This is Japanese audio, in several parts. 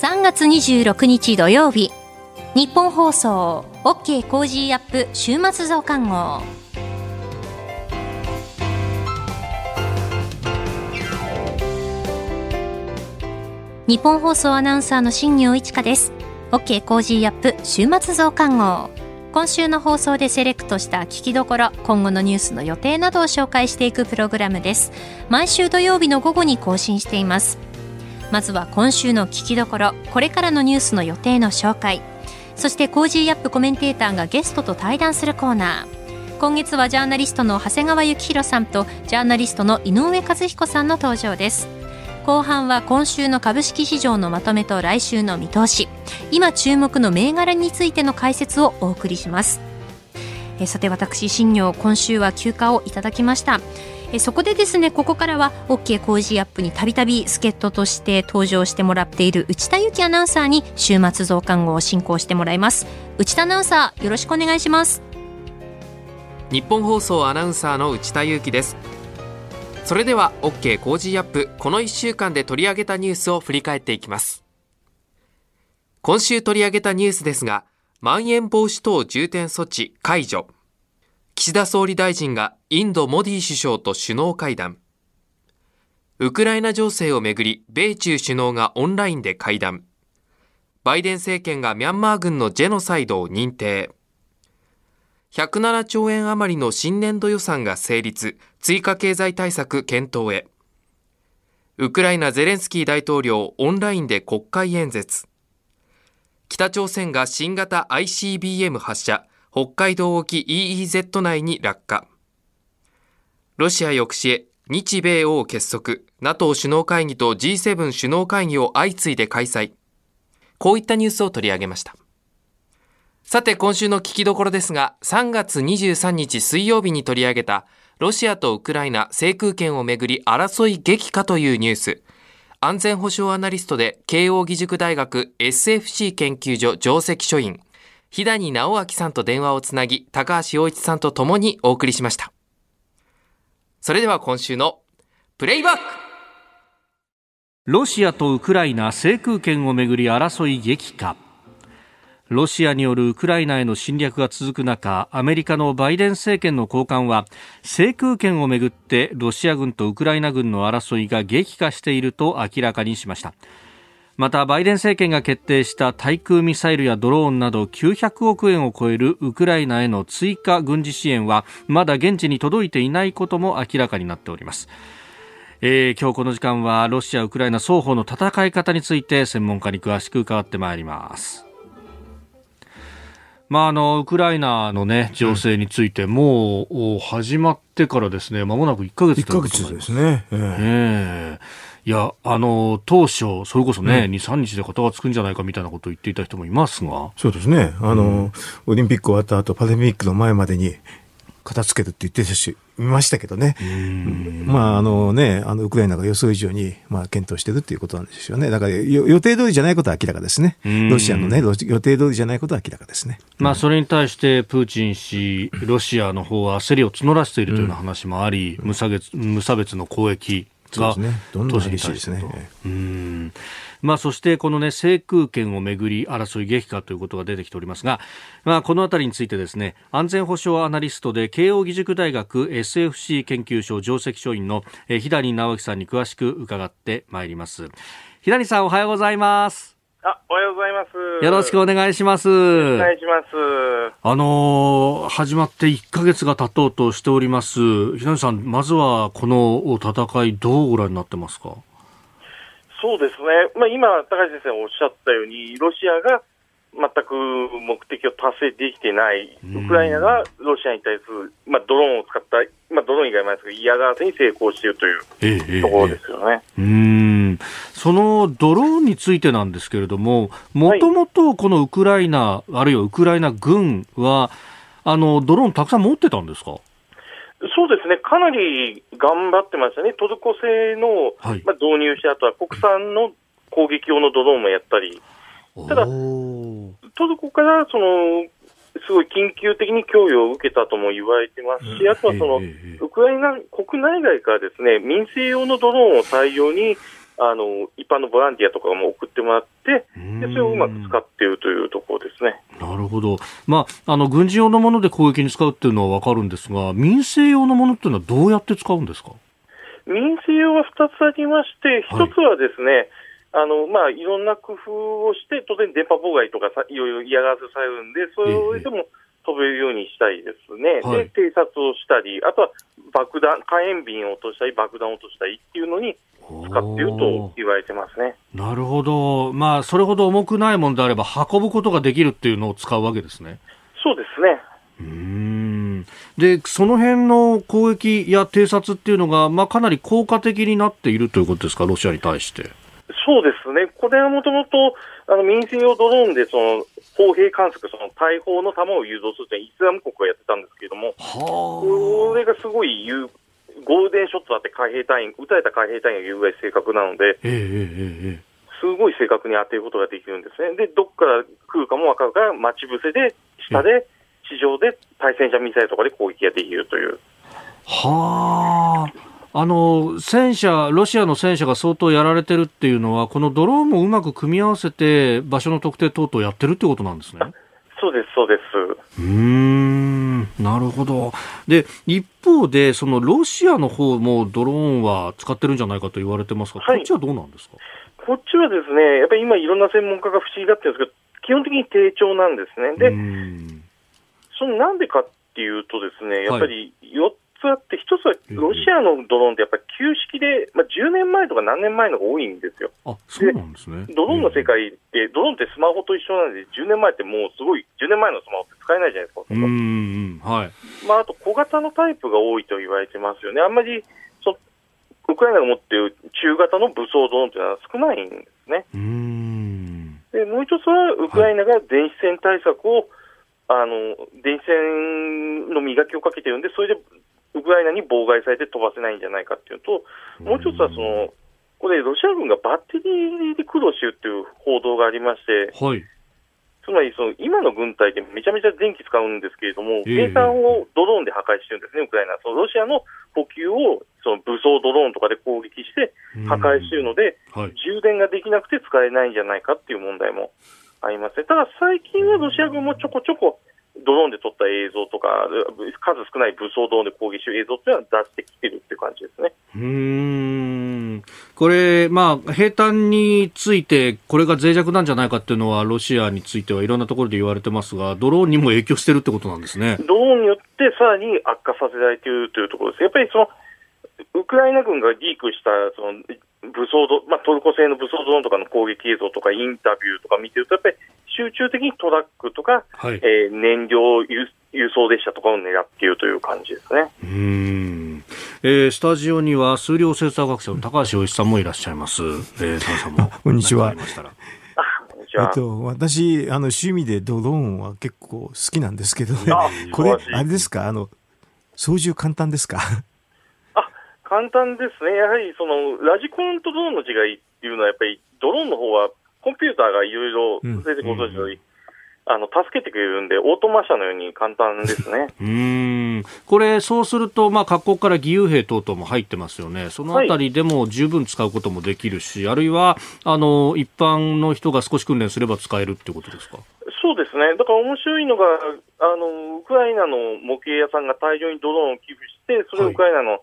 3月26日土曜日日本放送 OK コージーアップ週末増刊号。ニッポン放送アナウンサーの新行市佳です。OK Cozy up 週末増刊号。今週の放送でセレクトした聞きどころ今後のニュースの予定などを紹介していくプログラムです。毎週土曜日の午後に更新しています。まずは今週の聞きどころ。これからのニュースの予定の紹介。そして Cozy up コメンテーターがゲストと対談するコーナー。今月はジャーナリストの長谷川幸洋さんとジャーナリストの井上和彦さんの登場です。後半は今週の株式市場のまとめと来週の見通し。今注目の銘柄についての解説をお送りします。えさて私新業今週は休暇をいただきました。えそこでですねここからは OK 工事アップにたびたび助っ人として登場してもらっている内田由紀アナウンサーに週末増刊号を進行してもらいます。内田アナウンサーよろしくお願いします。日本放送アナウンサーの内田裕樹です。それでは OK 工事アップこの1週間で取り上げたニュースを振り返っていきます。今週取り上げたニュースですがまん延防止等重点措置解除。岸田総理大臣がインドモディ首相と首脳会談。ウクライナ情勢をめぐり米中首脳がオンラインで会談。バイデン政権がミャンマー軍のジェノサイドを認定。107兆円余りの新年度予算が成立、追加経済対策検討へ。ウクライナゼレンスキー大統領オンラインで国会演説。北朝鮮が新型 ICBM 発射、北海道沖 EEZ 内に落下。ロシア抑止へ、日米欧結束、NATO 首脳会議と G7 首脳会議を相次いで開催。こういったニュースを取り上げました。さて今週の聞きどころですが、3月23日水曜日に取り上げた、ロシアとウクライナ制空権をめぐり争い激化というニュース。安全保障アナリストで慶応義塾大学 SFC 研究所上席所員、日谷直明さんと電話をつなぎ、高橋洋一さんと共にお送りしました。それでは今週のプレイバックロシアとウクライナ制空権をめぐり争い激化。ロシアによるウクライナへの侵略が続く中アメリカのバイデン政権の高官は制空権をめぐってロシア軍とウクライナ軍の争いが激化していると明らかにしましたまたバイデン政権が決定した対空ミサイルやドローンなど900億円を超えるウクライナへの追加軍事支援はまだ現地に届いていないことも明らかになっております。えー、今日この時間はロシア、ウクライナ双方の戦い方について専門家に詳しく伺ってまいります。まあ、あのウクライナの、ね、情勢について、もう始まってからですね、まもなく1か月1ヶ月ですね。えー、えー、いや、あの、当初、それこそね、うん、2、3日で型がつくんじゃないかみたいなことを言っていた人もいますが。そうですね。あの、うん、オリンピック終わった後、パラリンピックの前までに、片付けるって言ってたし、見ましたけどね。まあ、あのね、あの、ウクライナが予想以上に、まあ、検討してるっていうことなんですよね。だから、予定通りじゃないことは明らかですね。ロシアのね、予定通りじゃないことは明らかですね。まあ、それに対して、プーチン氏、ロシアの方は焦りを募らせているというような話もあり、うん、無差別、無差別の攻撃が、そうですね。どんどん激しいですね。うんまあ、そしてこの、ね、制空権をめぐり争い激化ということが出てきておりますが、まあ、このあたりについてですね安全保障アナリストで慶応義塾大学 SFC 研究所上席所員の日谷直樹さんに詳しく伺ってまいります日谷さんおはようございますあ、おはようございます。よろしくお願いします。お願いします。あのー、始まって1ヶ月が経とうとしております。日谷さん、まずはこの戦い、どうご覧になってますか？そうですね、まあ、今、高橋先生おっしゃったように、ロシアが全く目的を達成できてない、ウクライナがロシアに対する、まあ、ドローンを使った、まあ、ドローン以外もありますが、嫌がらせに成功しているというところですよね。えええ、うんそのドローンについてなんですけれども、もともとこのウクライナ、はい、あるいはウクライナ軍は、あのドローンたくさん持ってたんですか？そうですね、かなり頑張ってましたね、トルコ製の、はい、まあ、導入して、あとは国産の攻撃用のドローンもやったり、ただ、トルコからそのすごい緊急的に供与を受けたとも言われてますし、あとはその、ウクライナ国内外からですね民生用のドローンを採用にあの一般のボランティアとかも送ってもらって、でそれをうまく使っているというところですね。なるほど、まあ、あの軍事用のもので攻撃に使うっていうのは分かるんですが、民生用のものっていうのはどうやって使うんですか？民生用は2つありまして、1つはですね、はいあのまあ、いろんな工夫をして、当然電波妨害とかさいろいろ嫌がらせされるんで、それでも飛べるようにしたいですね、はい、で偵察をしたり、あとは爆弾、火炎瓶を落としたり、爆弾を落としたりっていうのに使っていると言われてますね。なるほど、まあ、それほど重くないものであれば、運ぶことができるっていうのを使うわけですね。そうですね。うん。でその辺の攻撃や偵察っていうのが、まあ、かなり効果的になっているということですか、ロシアに対して。そうですね、これはもともと民生用ドローンでその砲兵観測、その大砲の弾を誘導するというイスラム国がやってたんですけれども、これがすごいゴールデンショットだって海兵隊員、撃たれた海兵隊員が有害正確なので、すごい正確に当てることができるんですね。で、どこから来るかも分かるから、待ち伏せで、下で、地上で対戦車ミサイルとかで攻撃ができるという。はあ。あの戦車、ロシアの戦車が相当やられてるっていうのは、このドローンもうまく組み合わせて、場所の特定等々やってるってことなんですね。そうです、そうです。うん、なるほど。で、一方で、そのロシアの方もドローンは使ってるんじゃないかと言われてますが、はい、こっちはどうなんですか？こっちはですね、やっぱり今、いろんな専門家が不思議がってるんですけど、基本的に低調なんですね。で、そのなんでかっていうとですね、やっぱり4つあって、一つはロシアのドローンってやっぱり旧式で、まあ、10年前とか何年前のが多いんですよ。あそうなんですね。ドローンの世界って、ドローンってスマホと一緒なんで、10年前ってもうすごい、10年前のスマホって使えないじゃないですか、うんはい。まあ、あと小型のタイプが多いと言われてますよね。あんまりそウクライナが持っている中型の武装ドローンというのは少ないんですね。うんでもう一つは、ウクライナが電子戦対策を、はい、あの電子戦の磨きをかけてるんで、それでウクライナに妨害されて飛ばせないんじゃないかっていうと、もう一つはその、これ、ロシア軍がバッテリーで苦労してるっていう報道がありまして、はい、つまりその今の軍隊ってめちゃめちゃ電気使うんですけれども、計算をドローンで破壊してるんですね、ウクライナ。そのロシアの補給をその武装ドローンとかで攻撃して破壊してるので、はい、充電ができなくて使えないんじゃないかっていう問題もありますね。ただ最近はロシア軍もちょこちょこドローンで撮った映像とか、数少ない武装ドローンで攻撃する映像っていうのは出してきてるっていう感じですね。うんこれ、まあ、兵隊について、これが脆弱なんじゃないかっていうのは、ロシアについてはいろんなところで言われてますが、ドローンにも影響してるってことなんですね。ドローンによってさらに悪化させられているというところです。やっぱりそのウクライナ軍がリークしたその武装ド、まあ、トルコ製の武装ドローンとかの攻撃映像とかインタビューとか見てると、やっぱり集中的にトラックとか、はい、えー、燃料輸送列車とかを狙っているという感じですね。うんえー、スタジオには数量政策学者の高橋洋一さんもいらっしゃいます。えー、さんも。こんにちは。えっと、私、あの、趣味でドローンは結構好きなんですけど、これ、あれですか？あの、操縦簡単ですか？簡単ですね、やはりそのラジコンとドローンの違いっていうのは、やっぱりドローンの方はコンピューターがいろいろ出てくることより、あの助けてくれるんで、オートマ車のように簡単ですね。うん。これ、そうすると、まあ、各国から義勇兵等々も入ってますよね、そのあたりでも十分使うこともできるし、はい、あるいはあの一般の人が少し訓練すれば使えるってことですか？そうですね、だから面白いのが、あのウクライナの模型屋さんが大量にドローンを寄付して、それをウクライナの、はい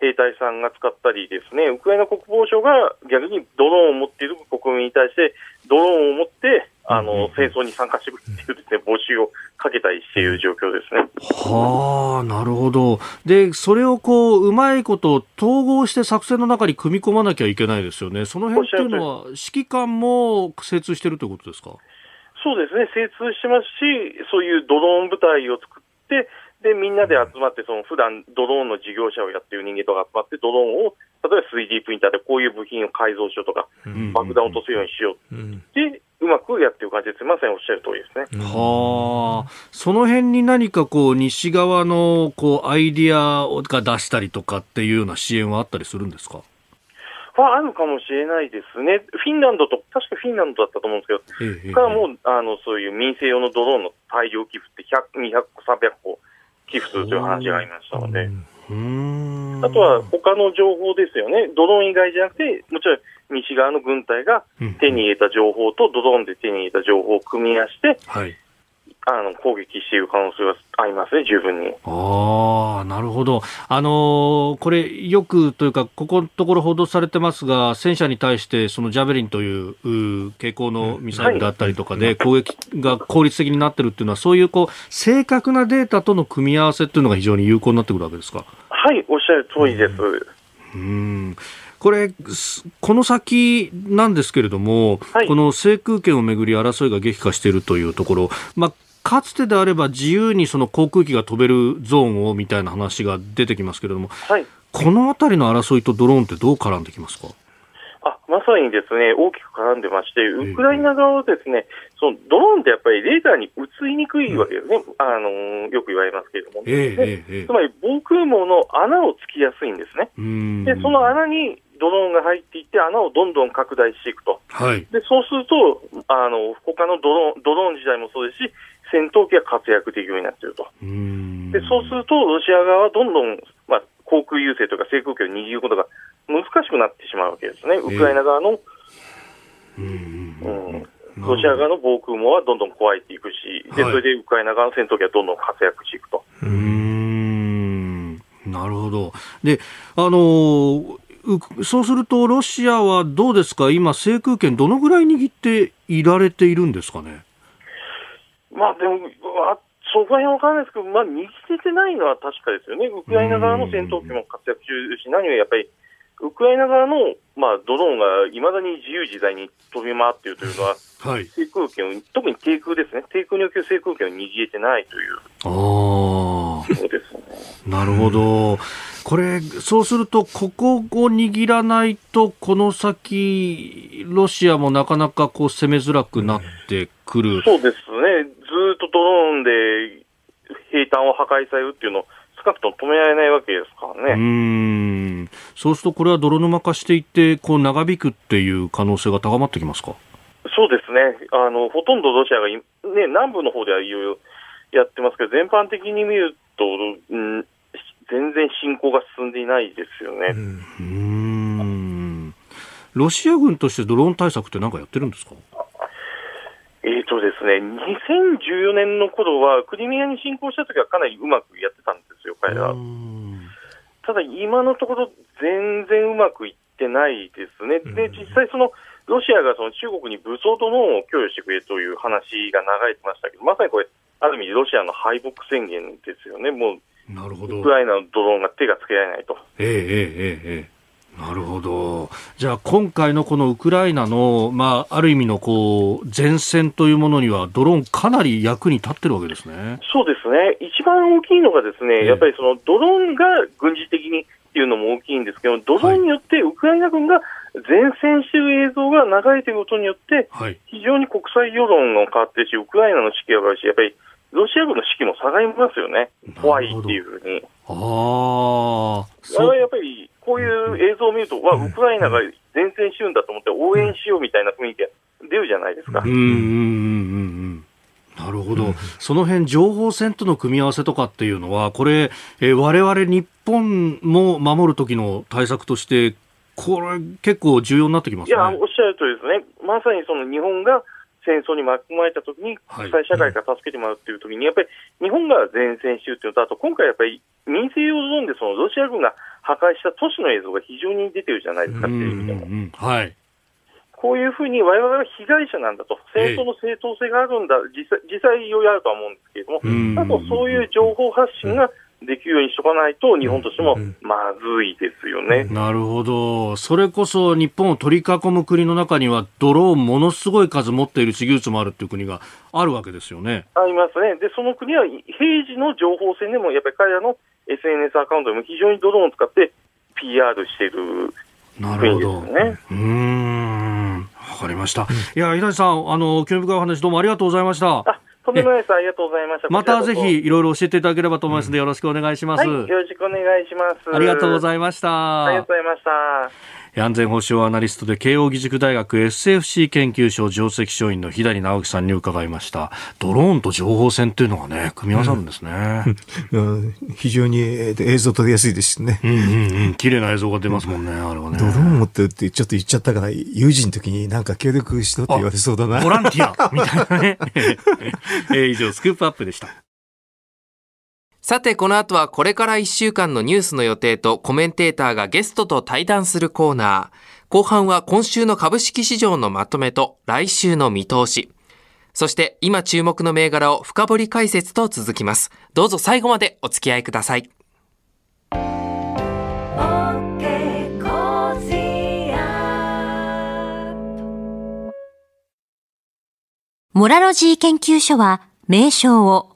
兵隊さんが使ったりですね、ウクライナ国防省が逆にドローンを持っている国民に対して、ドローンを持って、あの、戦争に参加してくるっていうですね、募集をかけたりしている状況ですね。はあ、なるほど。で、それをこう、うまいこと統合して作戦の中に組み込まなきゃいけないですよね。その辺っていうのは、指揮官も精通してるということですか？そうですね、精通してますし、そういうドローン部隊を作って、で、みんなで集まって、その普段ドローンの事業者をやってる人間とか集まって、ドローンを、例えば 3D プリンターでこういう部品を改造しようとか、爆弾を落とすようにしよう。で、うまくやってる感じです。まさにおっしゃる通りですね。はあ。その辺に何かこう、西側のこう、アイディアが出したりとかっていうような支援はあったりするんですか？はあるかもしれないですね。フィンランドと、確かフィンランドだったと思うんですけど、ええ、からもう、あの、そういう民生用のドローンの大量寄付って100、200個、300個寄付するという話がありましたので。あとは他の情報ですよね、ドローン以外じゃなくて、もちろん西側の軍隊が手に入れた情報とドローンで手に入れた情報を組み合わせて、はい、あの攻撃している可能性はありますね、十分に。ああ、なるほど。あのー、これ、よくというか、ここのところ報道されてますが、戦車に対して、そのジャベリンという傾向のミサイルだったりとかで、攻撃が効率的になってるっていうのは、そういうこう正確なデータとの組み合わせっていうのが非常に有効になってくるわけですか？はい、おっしゃる通りです。うん。これ、この先なんですけれども、はい、この制空権をめぐり争いが激化しているというところ、まあ、かつてであれば自由にその航空機が飛べるゾーンをみたいな話が出てきますけれども、はい、この辺りの争いとドローンってどう絡んできますか？あまさにですね大きく絡んでまして、ウクライナ側はですね、そのドローンってやっぱりレーダーに映りにくいわけですね、うん、あのよく言われますけれども、えーえー、つまり防空網の穴をつきやすいんですね。でその穴にドローンが入っていって、穴をどんどん拡大していくと、はい、でそうすると、あの他のドローンドローン自体もそうですし、戦闘機が活躍できるようになっていると。でそうすると、ロシア側はどんどん、まあ、航空優勢とか制空権を握ることが難しくなってしまうわけですね、ウクライナ側の。うん、ロシア側の防空網はどんどん壊れていくし、で、それでウクライナ側の戦闘機はどんどん活躍していくと。うんなるほど。で、あのーそうすると、ロシアはどうですか、今、制空権、どのぐらい握っていられているんですかね？まあでも、そこら辺は分からないですけど、まあ、握れてないのは確かですよね、ウクライナ側の戦闘機も活躍中ですし、何よりやっぱり、ウクライナ側の、まあ、ドローンがいまだに自由自在に飛び回っているというのは、はい、制空権を、特に低空ですね、低空における制空権を握れてないという。あそうですね。なるほど。これ、そうすると、ここを握らないと、この先、ロシアもなかなかこう攻めづらくなってくる。そうですね。ずっとドローンで兵站を破壊されるっていうのを、少なくとも止められないわけですからね。うんそうすると、これは泥沼化していって、こう長引くっていう可能性が高まってきますか？そうですね。あの、ほとんどロシアが、ね、南部の方ではいろいろやってますけど、全般的に見ると、うん、全然進行が進んでいないですよね。うんロシア軍としてドローン対策って何かやってるんですか？えーとですね、2014年の頃は、クリミアに侵攻した時はかなりうまくやってたんですよ、彼ら。ただ、今のところ、全然うまくいってないですね。で、実際、その、ロシアがその中国に武装ドローンを供与してくれという話が流れてましたけど、まさにこれ、ある意味、ロシアの敗北宣言ですよね。もうなるほど。ウクライナのドローンが手がつけられないと。ええええええ。なるほど。じゃあ今回のこのウクライナの、まあ、ある意味のこう、前線というものにはドローンかなり役に立ってるわけですね。そうですね。一番大きいのがですね、やっぱりそのドローンが軍事的にっていうのも大きいんですけど、ドローンによってウクライナ軍が前線している映像が流れていることによって、非常に国際世論が変わってるし、ウクライナの士気が上がるし、やっぱりロシア軍の士気も下がりますよね、怖いっていうふうに。ああ、それはやっぱりこういう映像を見ると、わ、ウクライナが前線しるんだと思って応援しようみたいな雰囲気が出るじゃないですか。うんうんうんうん。なるほど、うん、その辺情報戦との組み合わせとかっていうのは、これ、えー、我々日本も守る時の対策として、これ、結構重要になってきます、ね、いや、おっしゃるとりですね、まさにその日本が戦争に巻き込まれたときに、国際社会が助けてもらうというときに、やっぱり日本が前線しているというのと、あと今回やっぱり民生用ゾーンでそのロシア軍が破壊した都市の映像が非常に出てるじゃないですかっていう意味でも。はい。こういうふうに我々は被害者なんだと、戦争の正当性があるんだ、実際、実際要やるとは思うんですけれども、あとそういう情報発信ができるようにしとかないと、日本としてもまずいですよね、なるほど、それこそ日本を取り囲む国の中には、ドローン、ものすごい数持っている技術もあるという国があるわけですよね。ありますね、でその国は平時の情報戦でも、やっぱり彼らの SNS アカウントでも非常にドローンを使って PR している国ですね。うんわかりました。いや、稲井さん、あの、興味深いお話どうもありがとうございました。とんでもないです。ありがとうございました。またぜひいろいろ教えていただければと思いますので、よろしくお願いします、はい。よろしくお願いします。ありがとうございました。ありがとうございました。安全保障アナリストで慶應義塾大学 SFC 研究所上席書員の左直樹さんに伺いました。ドローンと情報戦というのがね組み合わさるんですね、うん、非常に映像撮りやすいですしね。うんうんうん。綺麗な映像が出ますもんねあれはね。ドローン持ってるってちょっと言っちゃったから有事の時になんか協力しろって言われそうだな。ボランティアみたいなね。えー、以上スクープアップでしたさて、この後はこれから1週間のニュースの予定とコメンテーターがゲストと対談するコーナー。後半は今週の株式市場のまとめと来週の見通し。そして今注目の銘柄を深掘り解説と続きます。どうぞ最後までお付き合いください。モラロジー研究所は名称を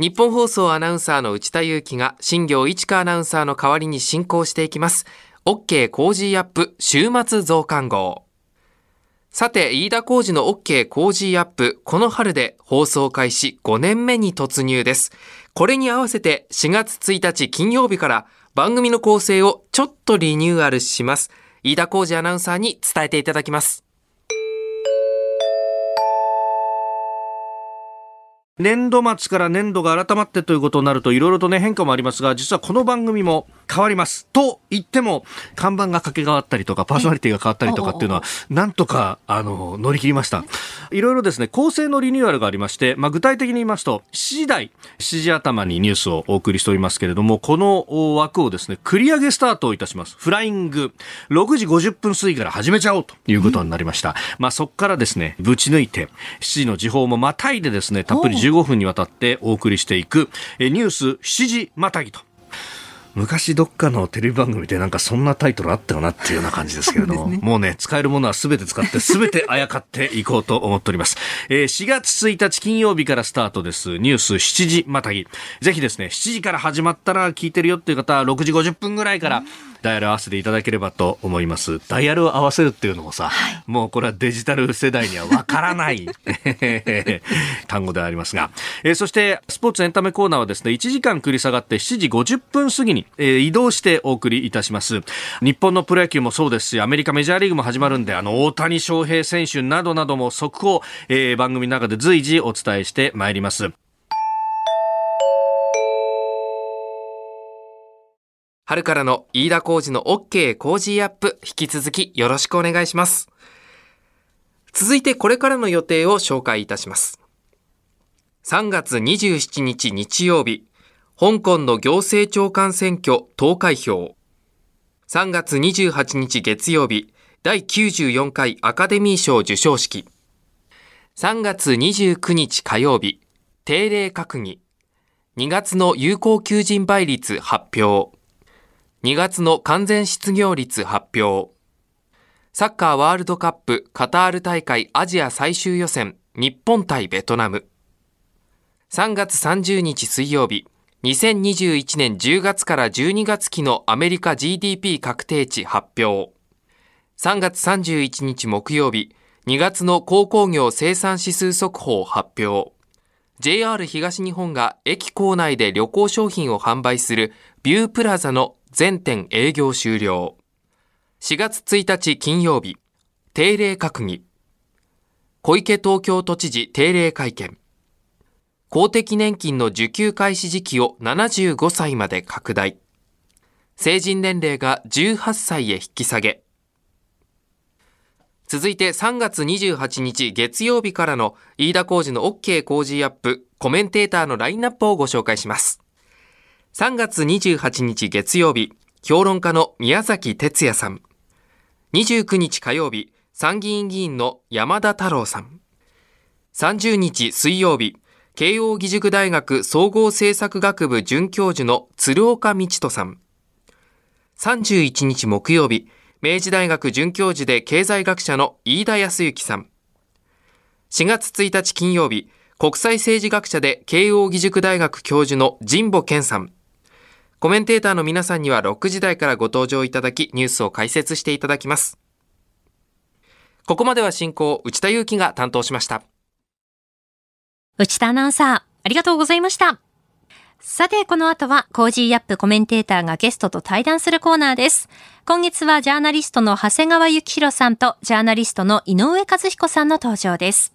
ニッポン放送アナウンサーの内田雄基が新行市佳アナウンサーの代わりに進行していきます。OK Cozy up 週末増刊号。さて、飯田浩二の OK コージーアップ、この春で放送開始5年目に突入です。これに合わせて4月1日金曜日から番組の構成をちょっとリニューアルします。飯田浩司アナウンサーに伝えていただきます。年度末から年度が改まってということになるといろいろとね変化もありますが実はこの番組も変わります。と言っても、看板が掛け替わったりとか、パーソナリティが変わったりとかっていうのは、なんとか、あの、乗り切りました。いろいろですね、構成のリニューアルがありまして、まあ、具体的に言いますと、7時台、7時頭にニュースをお送りしておりますけれども、この枠をですね、繰り上げスタートいたします。フライング、6時50分過ぎから始めちゃおうということになりました。まあ、そこからですね、ぶち抜いて、7時の時報もまたいでですね、たっぷり15分にわたってお送りしていく、ニュース7時またぎと昔どっかのテレビ番組でなんかそんなタイトルあったよなっていうような感じですけれども、ね、もうね、使えるものは全て使って全てあやかっていこうと思っております。えー、4月1日金曜日からスタートです。ニュース7時またぎ。ぜひですね、7時から始まったら聞いてるよっていう方は6時50分ぐらいから、ダイヤル合わせていただければと思います。ダイヤルを合わせるっていうのもさ、はい、もうこれはデジタル世代にはわからない 単語でありますが、えー、そしてスポーツエンタメコーナーはですね、1時間繰り下がって7時50分過ぎに、えー、移動してお送りいたします。日本のプロ野球もそうですし、アメリカメジャーリーグも始まるんで、あの、大谷翔平選手などなども速報、えー、番組の中で随時お伝えしてまいります。春からの飯田工事の OK 工事アップ、引き続きよろしくお願いします。続いてこれからの予定を紹介いたします。3月27日日曜日、香港の行政長官選挙投開票。3月28日月曜日、第94回アカデミー賞授賞式。3月29日火曜日、定例閣議。2月の有効求人倍率発表。2月の完全失業率発表。サッカーワールドカップカタール大会アジア最終予選日本対ベトナム。3月30日水曜日、2021年10月から12月期のアメリカ GDP 確定値発表。3月31日木曜日、2月の鉱工業生産指数速報発表。JR 東日本が駅構内で旅行商品を販売するビュープラザの全店営業終了。4月1日金曜日、定例閣議。小池東京都知事定例会見。公的年金の受給開始時期を75歳まで拡大。成人年齢が18歳へ引き下げ。続いて3月28日月曜日からの飯田浩二の OK 工事アップコメンテーターのラインナップをご紹介します。3月28日月曜日、評論家の宮崎哲也さん。29日火曜日、参議院議員の山田太郎さん。30日水曜日、慶應義塾大学総合政策学部准教授の鶴岡道人さん。31日木曜日、明治大学准教授で経済学者の飯田康之さん。4月1日金曜日、国際政治学者で慶應義塾大学教授の神保謙さん。コメンテーターの皆さんには6時台からご登場いただき、ニュースを解説していただきます。ここまでは進行、内田雄基が担当しました。内田アナウンサー、ありがとうございました。さて、この後は、 Cozy up コメンテーターがゲストと対談するコーナーです。今月はジャーナリストの長谷川幸洋さんと、ジャーナリストの井上和彦さんの登場です。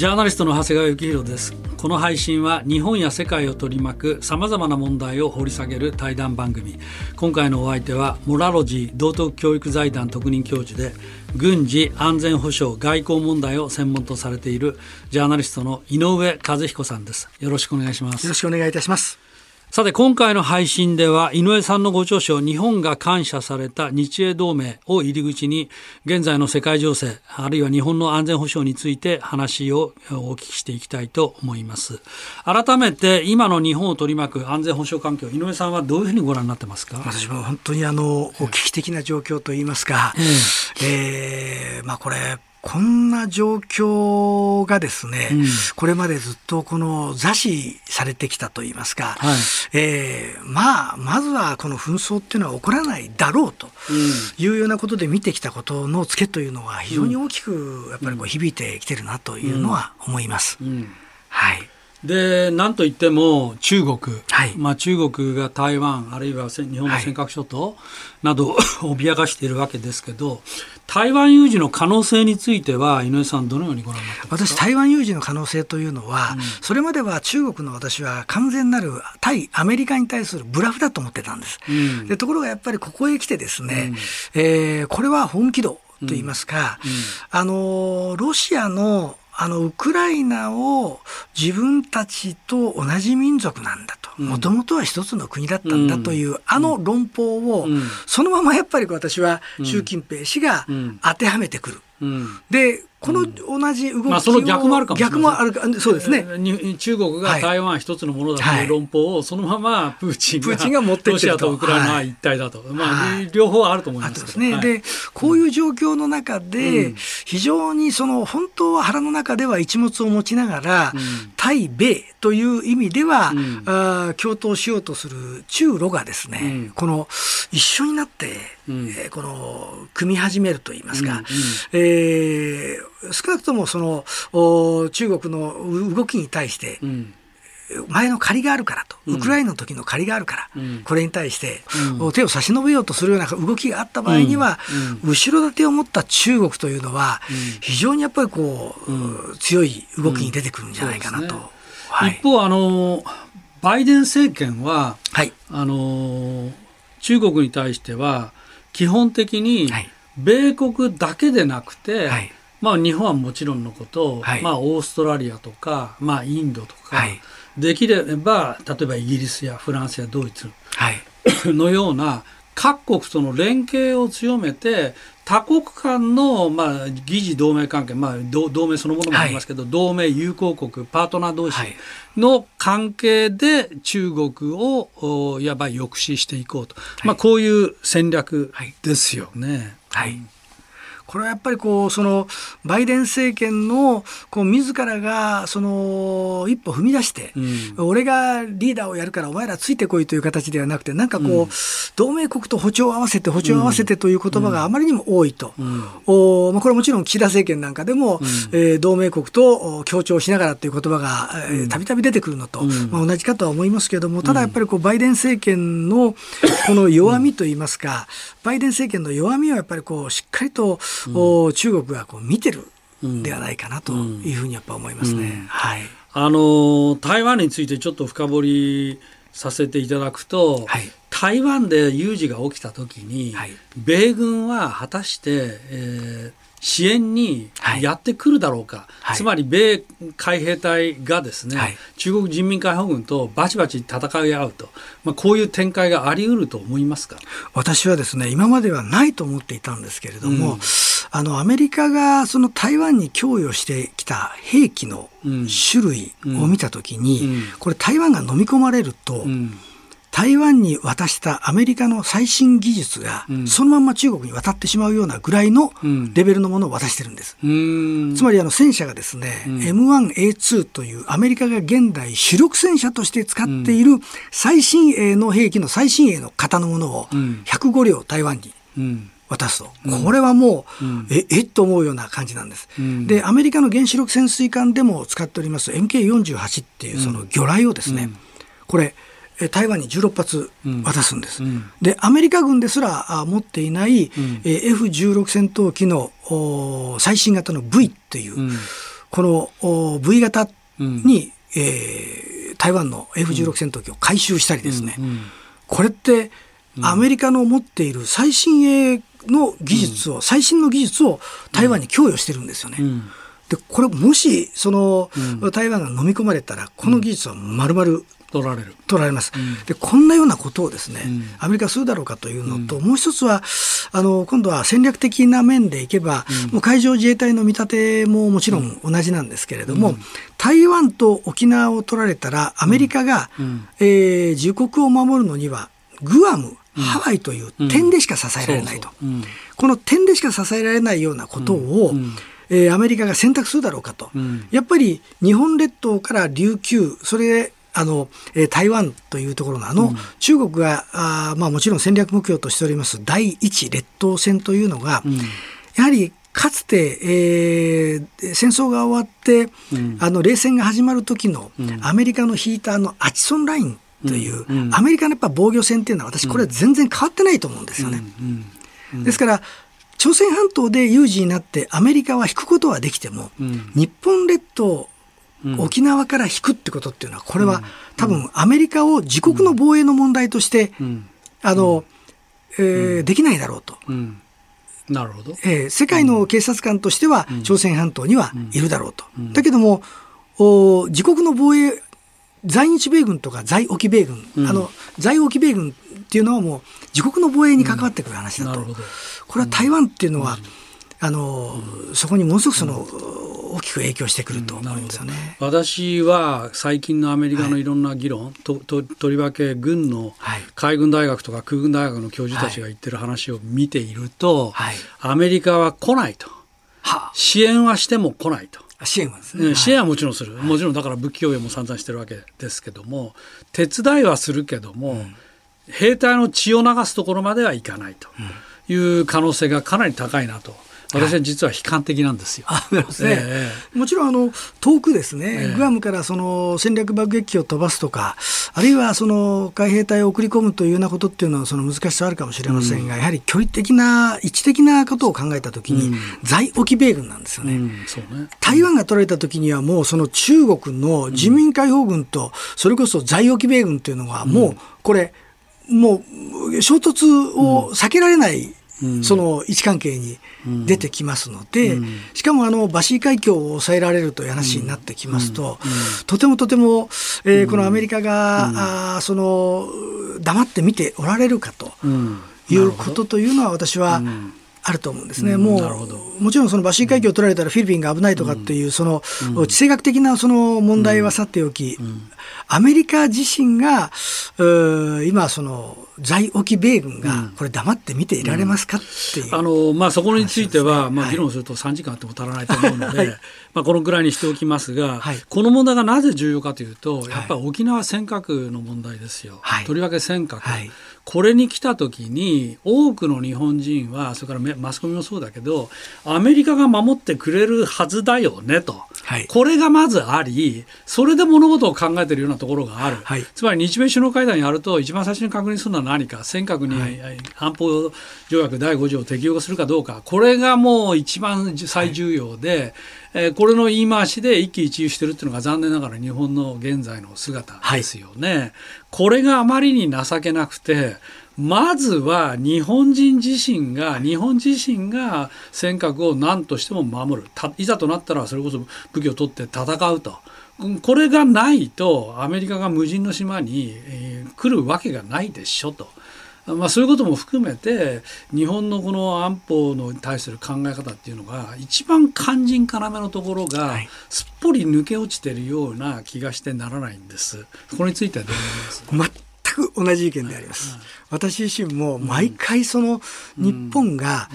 ジャーナリストの長谷川幸宏です。この配信は日本や世界を取り巻くさまざまな問題を掘り下げる対談番組。今回のお相手は、モラロジー道徳教育財団特任教授で、軍事安全保障外交問題を専門とされているジャーナリストの井上和彦さんです。よろしくお願いします。よろしくお願いいたします。さて今回の配信では井上さんのご著書日本が感謝された日英同盟を入り口に現在の世界情勢あるいは日本の安全保障について話をお聞きしていきたいと思います。改めて今の日本を取り巻く安全保障環境井上さんはどういうふうにご覧になってますか？私も本当にあの危機的な状況といいますか、えー、えー、まあこれこんな状況がですね、うん、これまでずっとこの座視されてきたといいますか、はい、えー、まあ、まずはこの紛争っていうのは起こらないだろうというようなことで見てきたことのツケというのは非常に大きくやっぱりこう響いてきてるなというのは思います。うんうん、はいでなんといっても中国、はい、まあ、中国が台湾あるいは日本の尖閣諸島などを 脅かしているわけですけど台湾有事の可能性については井上さんどのようにご覧になってますか？私台湾有事の可能性というのは、うん、それまでは中国の私は完全なる対アメリカに対するブラフだと思ってたんです、うん、でところがやっぱりここへ来てですね、うん、えー、これは本気度といいますか、あのロシアのあのウクライナを自分たちと同じ民族なんだと。もともとは一つの国だったんだという、あの論法を、そのままやっぱり私は習近平氏が当てはめてくる。でこの同じ動きを、まあ、その逆もあるかもしれない逆もあるかそうですね。中国が台湾一つのものだという論法をそのままプーチンがプーチンが持ってロシアとウクライナは一体だと、はい、まあ、両方あると思います。ね、はい、でこういう状況の中で、非常にその本当は腹の中では一物を持ちながら、うん、対米という意味では、うん、あ共闘しようとする中ロがですね、うん、この一緒になって、うん、えー、この組み始めるといいますか、うんうん、えー少なくともその中国の動きに対して、前の借りがあるからと、ウクライナの時の借りがあるから、うん、これに対して、うん、手を差し伸べようとするような動きがあった場合には、うん、後ろ盾を持った中国というのは、非常にやっぱりこう、強い動きに出てくるんじゃないかなと。ね。はい、一方あの、バイデン政権は、はい、あの中国に対しては、基本的に米国だけでなくて、はい。まあ、日本はもちろんのこと、はい、まあ、オーストラリアとか、まあ、インドとか、はい、できれば例えばイギリスやフランスやドイツのような各国との連携を強めて多国間の、まあ、議事同盟関係、まあ、同盟そのものもありますけど、はい、同盟友好国パートナー同士の関係で中国をいわば抑止していこうと、はい、まあ、こういう戦略ですよね。はい、はいこれはやっぱりこうそのバイデン政権のこう自らがその一歩踏み出して、うん、俺がリーダーをやるからお前らついてこいという形ではなくてなんかこう、うん、同盟国と歩調を合わせて歩調を合わせてという言葉があまりにも多いと、うん、おまあ、これはもちろん岸田政権なんかでも、うん、えー、同盟国と協調しながらという言葉がたびたび出てくるのと、まあ、同じかとは思いますけれどもただやっぱりこうバイデン政権のこの弱みといいますか、バイデン政権の弱みはやっぱりこうしっかりとを中国がこう見てるではないかなというふうにやっぱ思いますね。はい、あの台湾についてちょっと深掘りさせていただくと、はい、台湾で有事が起きた時に、はい、米軍は果たして、えー、支援にやってくるだろうか、はい、つまり米海兵隊がですね、はい、中国人民解放軍とバチバチ戦い合うと、まあ、こういう展開があり得ると思いますか？私はですね今まではないと思っていたんですけれども、うん、あのアメリカがその台湾に供与してきた兵器の種類を見たときに、うん。うん、これ台湾が飲み込まれると、台湾に渡したアメリカの最新技術が、そのまま中国に渡ってしまうようなぐらいのレベルのものを渡してるんです。つまりあの戦車がですね、うん、M1A2 というアメリカが現代主力戦車として使っている最新鋭の兵器の最新鋭の型のものを105両台湾に渡すと、うん、これはもう、うん、ええと思うような感じなんです、うん、でアメリカの原子力潜水艦でも使っております MK48 っていうその魚雷をですね、これ台湾に16発渡すんです。うん、で、アメリカ軍ですら持っていない、うん、F16 戦闘機の最新型の V っていう、うん、この V 型に、えー、台湾の F16 戦闘機を回収したりですね、これってアメリカの持っている最新鋭の技術を、最新の技術を台湾に供与してるんですよね。でこれもしその、台湾が飲み込まれたらこの技術はまるまる取られる。取られます、うん、でこんなようなことをですね、うん、アメリカするだろうかというのと、うん、もう一つはあの今度は戦略的な面でいけば、もう海上自衛隊の見立てももちろん同じなんですけれども、台湾と沖縄を取られたらアメリカが、うん、えー、自国を守るのにはグアムハワイという点でしか支えられないと、この点でしか支えられないようなことを、えー、アメリカが選択するだろうかと、やっぱり日本列島から琉球それあの、えー、台湾というところのあの、うん、中国があ、まあ、もちろん戦略目標としております第一列島戦というのが、うん、やはりかつて、えー、戦争が終わって、うん、あの冷戦が始まる時のアメリカの引いたあのアチソンラインという、アメリカのやっぱ防御戦っていうのは私これ全然変わってないと思うんですよね。ですから朝鮮半島で有事になってアメリカは引くことはできても、日本列島沖縄から引くってことっていうのは、これは多分アメリカを自国の防衛の問題として、あの、えー、できないだろうと。なるほど、えー、世界の警察官としては朝鮮半島にはいるだろうと。だけどもお自国の防衛在日米軍とか在沖米軍、うん、あの在沖米軍っていうのはもう自国の防衛に関わってくる話だと、うん、これは台湾っていうのは、うん、あのそこにものすごくその、大きく影響してくると思うんですよね、私は最近のアメリカのい。ろんな議論、はい、とととりわけ軍の海軍大学とか空軍大学の教授たちが言ってる話を見ていると、はい、アメリカは来ないと、は支援はしても来ないと。支援はですね、支援はもちろんする、もちろんだから武器供与も散々してるわけですけども手伝いはするけども、うん、兵隊の血を流すところまではいかないという可能性がかなり高いなと。私は実は悲観的なんですよ。はい、ね。えー、もちろんあの遠くですね、えー、グアムからその戦略爆撃機を飛ばすとか、あるいはその海兵隊を送り込むというようなことっていうのはその難しさはあるかもしれませんが、うん、やはり距離的な、位置的なことを考えたときに、うん、在沖米軍なんですよね,、うん、ね。台湾が取られたときにはもうその中国の人民解放軍と、それこそ在沖米軍というのはもうこれ、もう衝突を避けられないその位置関係に出てきますので、しかもあのバシー海峡を抑えられるという話になってきますと、とてもとても、えー、このアメリカが、あその黙って見ておられるかと。いうことというのは私は、あると思うんですね、もうもちろんそのバシー海峡を取られたらフィリピンが危ないとかっていう、その地政学的なその問題はさておき、アメリカ自身が今、その在沖米軍がこれ、黙って見ていられますかっていう、あのまあ、そこについては、まあ、議論すると3時間あっても足らないと思うので、はい、まあ、このぐらいにしておきますが、はい、この問題がなぜ重要かというと、やっぱり沖縄尖閣の問題ですよ、とりわけ尖閣。これに来た時に多くの日本人はそれからマスコミもそうだけどアメリカが守ってくれるはずだよねと、はい、これがまずありそれで物事を考えているようなところがある、はい、つまり日米首脳会談やると一番最初に確認するのは何か尖閣に安保条約第5条を適用するかどうか。これがもう一番最重要で、えー、これの言い回しで一喜一憂してるっていうのが残念ながら日本の現在の姿ですよね。はい、これがあまりに情けなくてまずは日本人自身が日本自身が尖閣を何としても守るいざとなったらそれこそ武器を取って戦うと。これがないとアメリカが無人の島に、えー、来るわけがないでしょと。まあ、そういうことも含めて日本のこの安保に対する考え方っていうのが一番肝心要のところがすっぽり抜け落ちてるような気がしてならないんです。これについてはどう思います？全く同じ意見であります。私自身も毎回その日本が、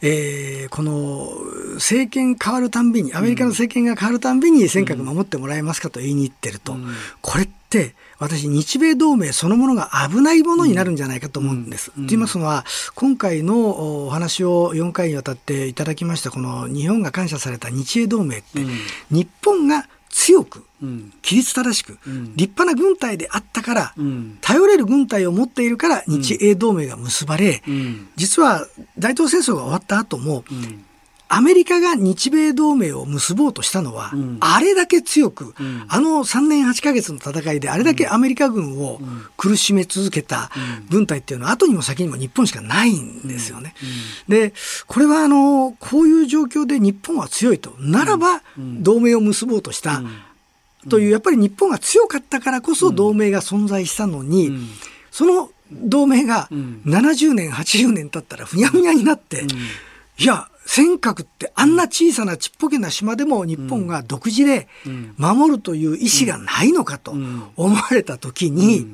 えー、この政権変わるたんびにアメリカの政権が変わるたんびに尖閣守ってもらえますかと言いに行ってると、これって私、日米同盟そのものが危ないものになるんじゃないかと思うんです。と、うん、言いますのは、今回のお話を4回にわたっていただきました、この日本が感謝された日英同盟って、うん、日本が強く、規律正しく、立派な軍隊であったから、頼れる軍隊を持っているから日英同盟が結ばれ、実は大東戦争が終わった後も、アメリカが日米同盟を結ぼうとしたのは、うん、あれだけ強く、うん、あの3年8か月の戦いであれだけアメリカ軍を苦しめ続けた軍隊っていうのは後にも先にも日本しかないんですよね。でこれはあのこういう状況で日本は強いとならば同盟を結ぼうとした。というやっぱり日本が強かったからこそ同盟が存在したのに、その同盟が70年80年経ったらふにゃふにゃになって、いや尖閣ってあんな小さなちっぽけな島でも日本が独自で守るという意思がないのかと思われた時に、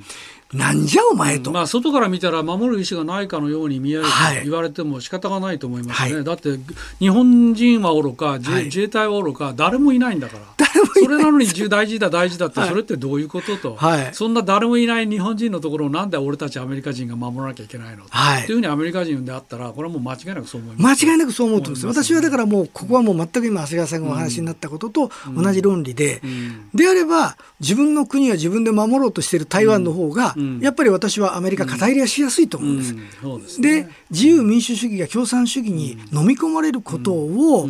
なんじゃお前と、まあ、外から見たら守る意思がないかのように見えると言われても仕方がないと思いますね、はい、だって日本人はおろか自,、自衛隊はおろか誰もいないんだから。それなのに大事だ大事だって、それってどういうことと、はい、そんな誰もいない日本人のところをなんで俺たちアメリカ人が守らなきゃいけないの、はい、というふうにアメリカ人であったらこれはもう間違いなくそう思います間違いなくそう思うと思います、私はだからもうここはもう全く今長谷川さんがお話になったことと同じ論理で、うん。うん、であれば自分の国は自分で守ろうとしている台湾の方が、やっぱり私はアメリカ肩入れしやすいと思うんです。うん。で、ね、自由民主主義が共産主義に飲み込まれることを,、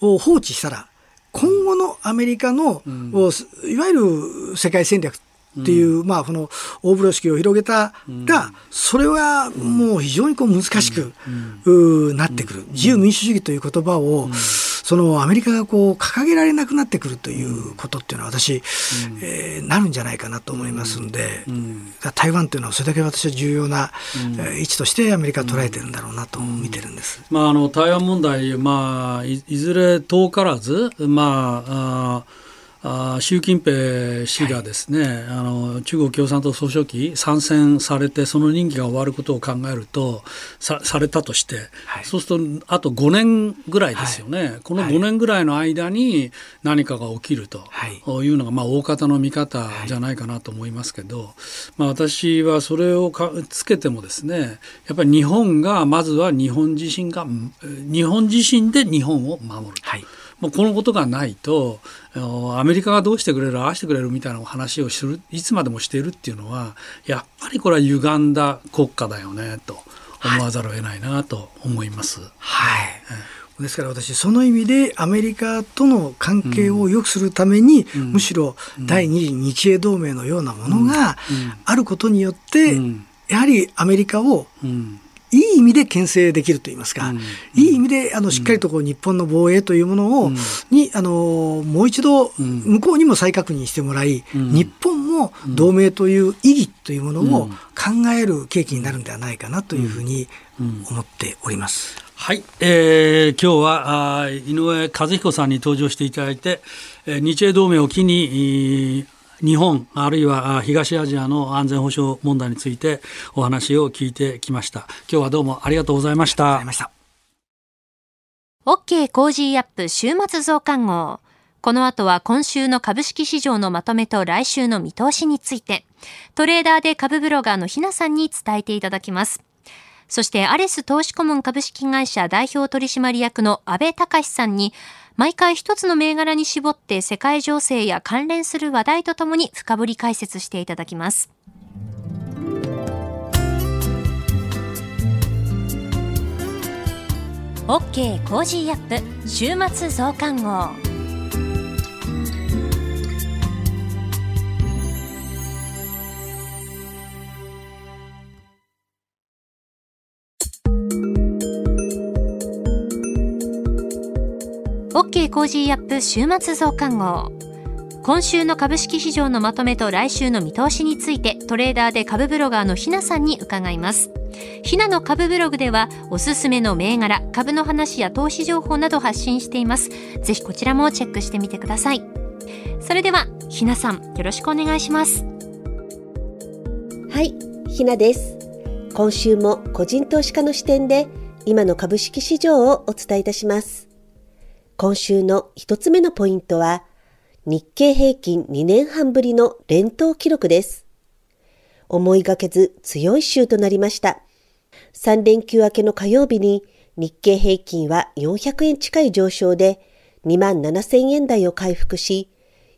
を放置したら今後のアメリカの、いわゆる世界戦略っていう、うん、まあ、この大風呂敷を広げたが、それはもう非常にこう難しく、なってくる。自由民主主義という言葉を、そのアメリカがこう掲げられなくなってくるということっていうのは私、うん、えー、なるんじゃないかなと思いますんで、うん、台湾というのはそれだけ私は重要な、うん、位置としてアメリカは捉えてるんだろうなと見てるんです、まあ、あの台湾問題、まあい、いずれ遠からず、まあああ習近平氏がですね、はい、あの中国共産党総書記参戦されてその任期が終わることを考えるとさされたとして、はい、そうするとあと5年ぐらいですよね、はい、この5年ぐらいの間に何かが起きるとい。うのが、まあ、大方の見方じゃないかなと思いますけど、まあ、私はそれをかつけてもですねやっぱり日本がまずは日本自身が日本自身で日本を守る。はいもうこのことがないとアメリカがどうしてくれるああしてくれるみたいな話をするいつまでもしているっていうのはやっぱりこれは歪んだ国家だよねと思わざるを得ないなと思います。はい、ですから私その意味でアメリカとの関係を良くするために、うん、むしろ第二次日英同盟のようなものがあることによって、うん、やはりアメリカをいい意味で牽制できると言いますか、うん、いい意味であのしっかりとこう日本の防衛というものを、にあのもう一度向こうにも再確認してもらい、日本も同盟という意義というものを考える契機になるんではないかなというふうに思っております。はい、えー、今日はあ井上和彦さんに登場していただいて、えー、日英同盟を機に日本あるいは東アジアの安全保障問題についてお話を聞いてきました。今日はどうもありがとうございました。ありがとうございました。OK Cozy up 週末増刊号。この後は今週の株式市場のまとめと来週の見通しについてトレーダーで株ブロガーのひなさんに伝えていただきます。そしてアレス投資顧問株式会社代表取締役の安倍隆さんに毎回一つの銘柄に絞って世界情勢や関連する話題とともに深掘り解説していただきます。OK Cozy up 週末増刊号。OK Cozy up 週末増刊号。今週の株式市場のまとめと来週の見通しについてトレーダーで株ブロガーのひなさんに伺います。ひなの株ブログではおすすめの銘柄、株の話や投資情報など発信しています。ぜひこちらもチェックしてみてください。それではひなさんよろしくお願いします。はい、ひなです。今週も個人投資家の視点で今の株式市場をお伝えいたします。今週の一つ目のポイントは、日経平均2年半ぶりの連投記録です。思いがけず強い週となりました。3連休明けの火曜日に日経平均は400円近い上昇で2万7000円台を回復し、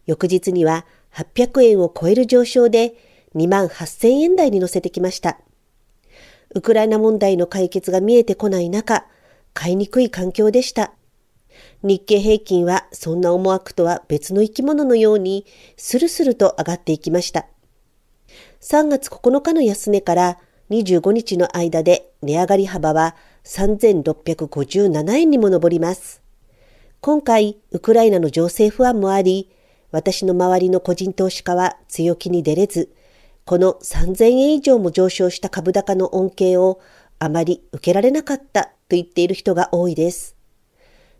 翌日には800円を超える上昇で2万8000円台に乗せてきました。ウクライナ問題の解決が見えてこない中、買いにくい環境でした。日経平均はそんな思惑とは別の生き物のようにスルスルと上がっていきました。3月9日の安値から25日の間で値上がり幅は3657円にも上ります。今回、ウクライナの情勢不安もあり、私の周りの個人投資家は強気に出れず、この3000円以上も上昇した株高の恩恵をあまり受けられなかったと言っている人が多いです。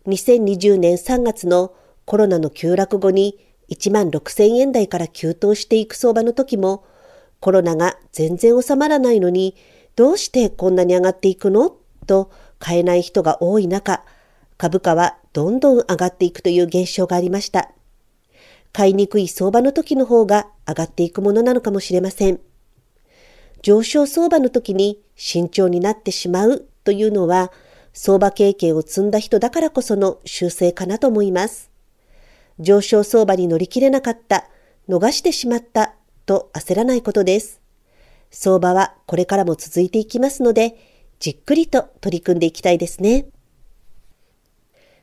2020年3月のコロナの急落後に1万6000円台から急騰していく相場の時も、コロナが全然収まらないのに、どうしてこんなに上がっていくの？と買えない人が多い中、株価はどんどん上がっていくという現象がありました。買いにくい相場の時の方が上がっていくものなのかもしれません。上昇相場の時に慎重になってしまうというのは、相場経験を積んだ人だからこその修正かなと思います。上昇相場に乗り切れなかった、逃してしまったと焦らないことです。相場はこれからも続いていきますので、じっくりと取り組んでいきたいですね。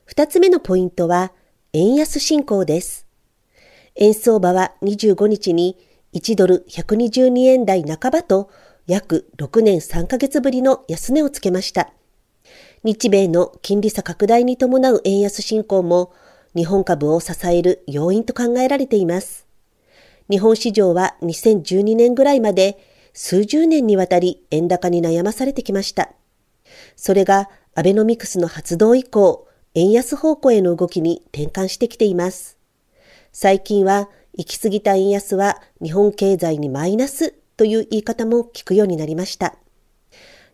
二つ目のポイントは、円安進行です。円相場は25日に1ドル122円台半ばと約6年3ヶ月ぶりの安値をつけました。日米の金利差拡大に伴う円安進行も日本株を支える要因と考えられています。日本市場は2012年ぐらいまで数十年にわたり円高に悩まされてきました。それがアベノミクスの発動以降、円安方向への動きに転換してきています。最近は行き過ぎた円安は日本経済にマイナスという言い方も聞くようになりました。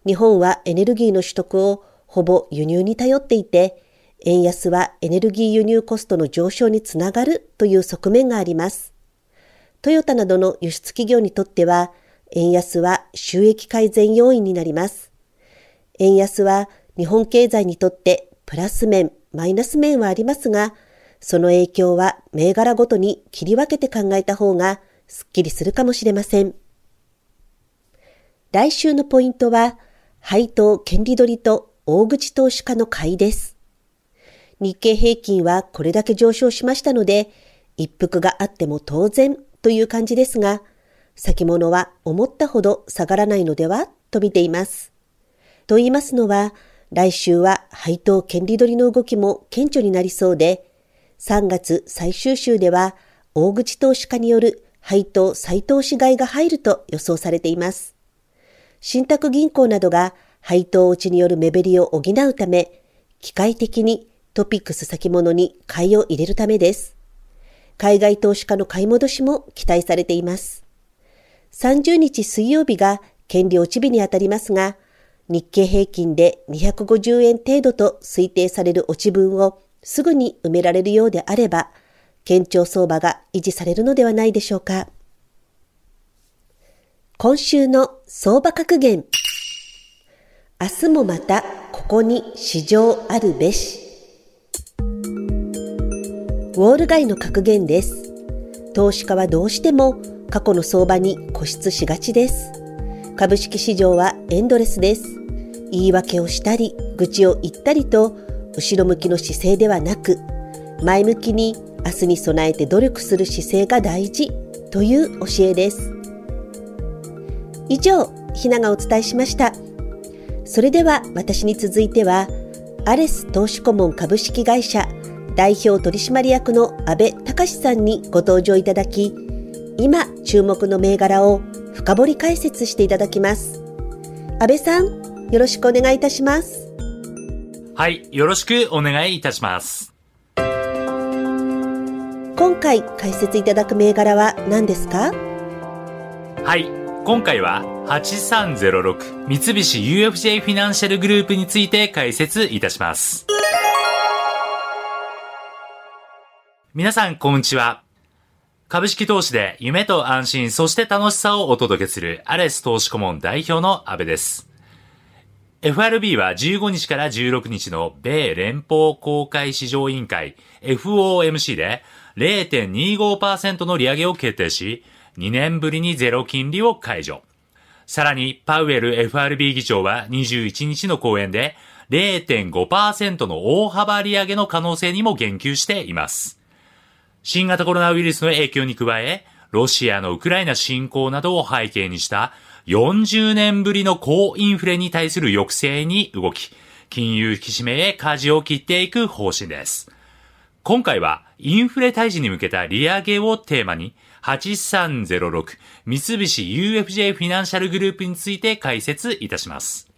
日本はエネルギーの取得をほぼ輸入に頼っていて、円安はエネルギー輸入コストの上昇につながるという側面があります。トヨタなどの輸出企業にとっては、円安は収益改善要因になります。円安は日本経済にとってプラス面、マイナス面はありますが、その影響は銘柄ごとに切り分けて考えた方がすっきりするかもしれません。来週のポイントは、配当権利取りと大口投資家の買いです。日経平均はこれだけ上昇しましたので、一服があっても当然という感じですが、先物は思ったほど下がらないのではと見ています。と言いますのは、来週は配当権利取りの動きも顕著になりそうで、3月最終週では大口投資家による配当再投資買いが入ると予想されています。信託銀行などが配当落ちによる目減りを補うため、機械的にトピックス先物に買いを入れるためです。海外投資家の買い戻しも期待されています。30日水曜日が権利落ち日にあたりますが、日経平均で250円程度と推定される落ち分をすぐに埋められるようであれば、堅調相場が維持されるのではないでしょうか。今週の相場格言。明日もまたここに市場あるべし。ウォール街の格言です。投資家はどうしても過去の相場に固執しがちです。株式市場はエンドレスです。言い訳をしたり、愚痴を言ったりと、後ろ向きの姿勢ではなく、前向きに明日に備えて努力する姿勢が大事という教えです。以上、ひながお伝えしました。それでは私に続いては、アレス投資顧問株式会社代表取締役の安倍隆さんにご登場いただき、今注目の銘柄を深掘り解説していただきます。安倍さん、よろしくお願いいたします。はい、よろしくお願いいたします。今回解説いただく銘柄は何ですか？はい、今回は8306三菱 UFJ フィナンシャルグループについて解説いたします。皆さん、こんにちは。株式投資で夢と安心、そして楽しさをお届けするアレス投資顧問代表の安部です。FRB は15日から16日の米連邦公開市場委員会 FOMC で0.25%の利上げを決定し、2年ぶりにゼロ金利を解除。さらに、パウエル FRB 議長は21日の講演で0.5%の大幅利上げの可能性にも言及しています。新型コロナウイルスの影響に加え、ロシアのウクライナ侵攻などを背景にした40年ぶりの高インフレに対する抑制に動き、金融引き締めへ舵を切っていく方針です。今回はインフレ退治に向けた利上げをテーマに、8306三菱 UFJ フィナンシャルグループについて解説いたします。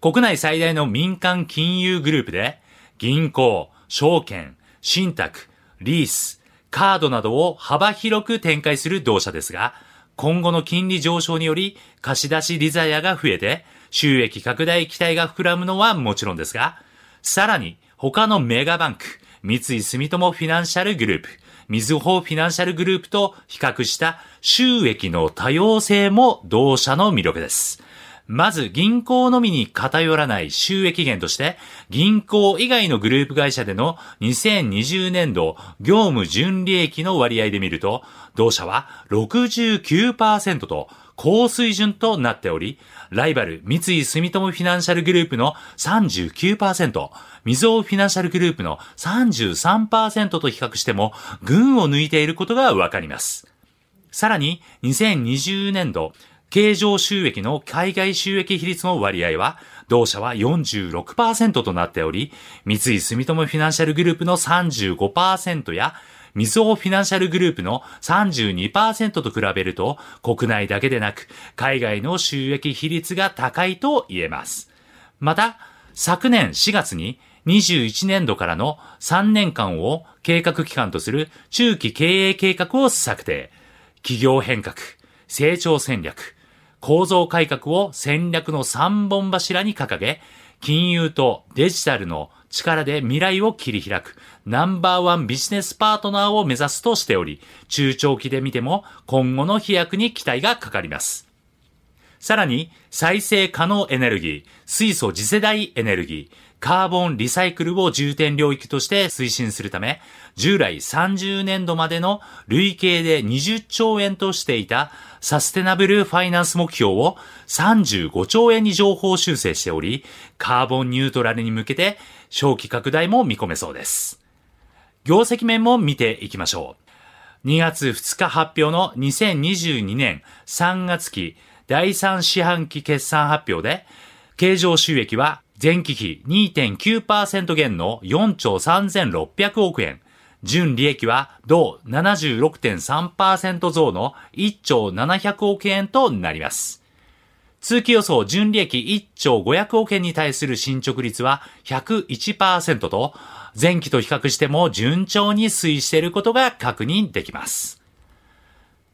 国内最大の民間金融グループで、銀行、証券、信託、リース、カードなどを幅広く展開する同社ですが、今後の金利上昇により貸し出しリザヤが増えて収益拡大期待が膨らむのはもちろんですが、さらに他のメガバンク、三井住友フィナンシャルグループ、みずほフィナンシャルグループと比較した収益の多様性も同社の魅力です。まず銀行のみに偏らない収益源として、銀行以外のグループ会社での2020年度業務純利益の割合で見ると、同社は69%と高水準となっており、ライバル三井住友フィナンシャルグループの39%、みずほフィナンシャルグループの33%と比較しても、群を抜いていることがわかります。さらに、2020年度、経常収益の海外収益比率の割合は、同社は46%となっており、三井住友フィナンシャルグループの35%や、みずほフィナンシャルグループの32%と比べると、国内だけでなく、海外の収益比率が高いと言えます。また、昨年4月に21年度からの3年間を計画期間とする中期経営計画を策定。企業変革、成長戦略、構造改革を戦略の三本柱に掲げ、金融とデジタルの力で未来を切り開くナンバーワンビジネスパートナーを目指すとしており、中長期で見ても今後の飛躍に期待がかかります。さらに、再生可能エネルギー、水素次世代エネルギー、カーボンリサイクルを重点領域として推進するため、従来30年度までの累計で20兆円としていたサステナブルファイナンス目標を35兆円に情報修正しており、カーボンニュートラルに向けて小規拡大も見込めそうです。業績面も見ていきましょう。2月2日発表の2022年3月期第3四半期決算発表で、経常収益は前期比2.9%減の4兆3600億円。純利益は同76.3%増の1兆700億円となります。通期予想純利益1兆500億円に対する進捗率は101%と、前期と比較しても順調に推移していることが確認できます。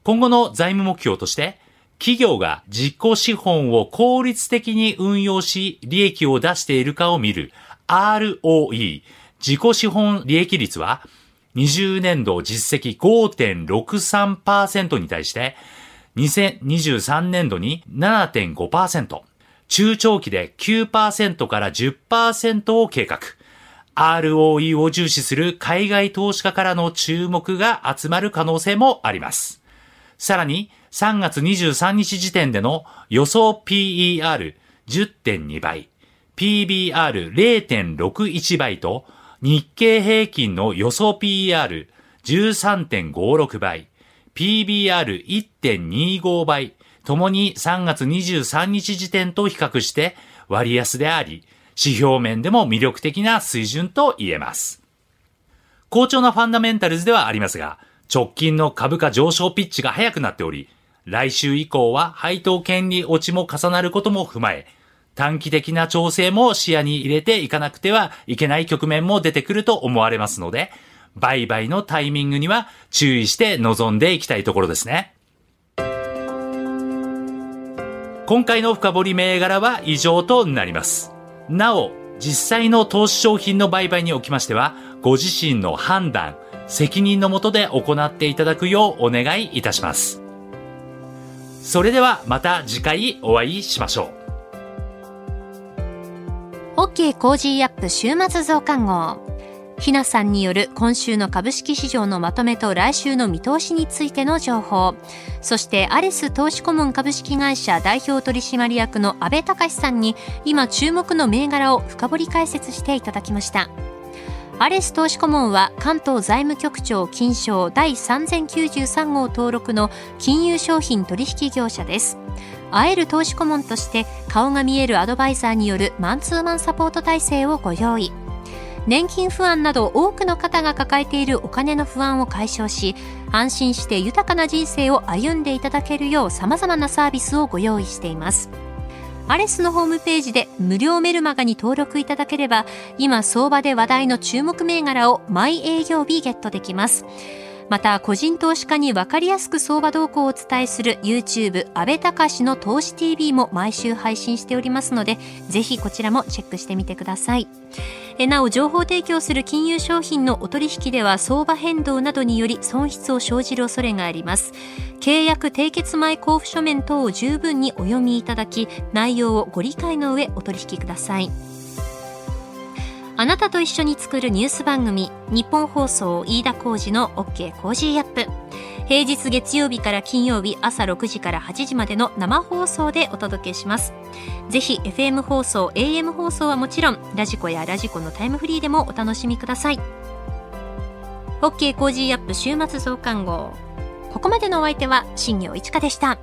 今後の財務目標として、企業が自己資本を効率的に運用し利益を出しているかを見る ROE 自己資本利益率は20年度実績5.63%に対して2023年度に7.5%中長期で9%から10%を計画。ROE を重視する海外投資家からの注目が集まる可能性もあります。さらに、3月23日時点での予想 PER10.2 倍、PBR0.61 倍と、日経平均の予想 PER13.56 倍、PBR1.25 倍、ともに3月23日時点と比較して割安であり、指標面でも魅力的な水準と言えます。好調なファンダメンタルズではありますが、直近の株価上昇ピッチが速くなっており、来週以降は配当権利落ちも重なることも踏まえ、短期的な調整も視野に入れていかなくてはいけない局面も出てくると思われますので、売買のタイミングには注意して臨んでいきたいところですね。今回の深掘り銘柄は以上となります。なお、実際の投資商品の売買におきましては、ご自身の判断、責任のもとで行っていただくようお願いいたします。それではまた次回お会いしましょう。OK Cozy up 週末増刊号。ひなさんによる今週の株式市場のまとめと来週の見通しについての情報。そしてアレス投資顧問株式会社代表取締役の安倍隆さんに今注目の銘柄を深掘り解説していただきました。アレス投資顧問は関東財務局長金賞第3093号登録の金融商品取引業者です。会える投資顧問として顔が見えるアドバイザーによるマンツーマンサポート体制をご用意。年金不安など多くの方が抱えているお金の不安を解消し、安心して豊かな人生を歩んでいただけるよう様々なサービスをご用意しています。アレスのホームページで無料メルマガに登録いただければ、今相場で話題の注目銘柄を毎営業日ゲットできます。また、個人投資家にわかりやすく相場動向をお伝えする YouTube 安倍隆の投資 TV も毎週配信しておりますので、ぜひこちらもチェックしてみてください。えなお、情報提供する金融商品のお取引では相場変動などにより損失を生じる恐れがあります。契約締結前交付書面等を十分にお読みいただき、内容をご理解の上お取引ください。あなたと一緒に作るニュース番組、ニッポン放送飯田浩司の OK Cozy up。平日月曜日から金曜日朝6時から8時までの生放送でお届けします。ぜひ FM 放送、AM 放送はもちろん、 radiko や radiko のタイムフリーでもお楽しみください。OK コージーアップ週末増刊号。ここまでのお相手は、新業一華でした。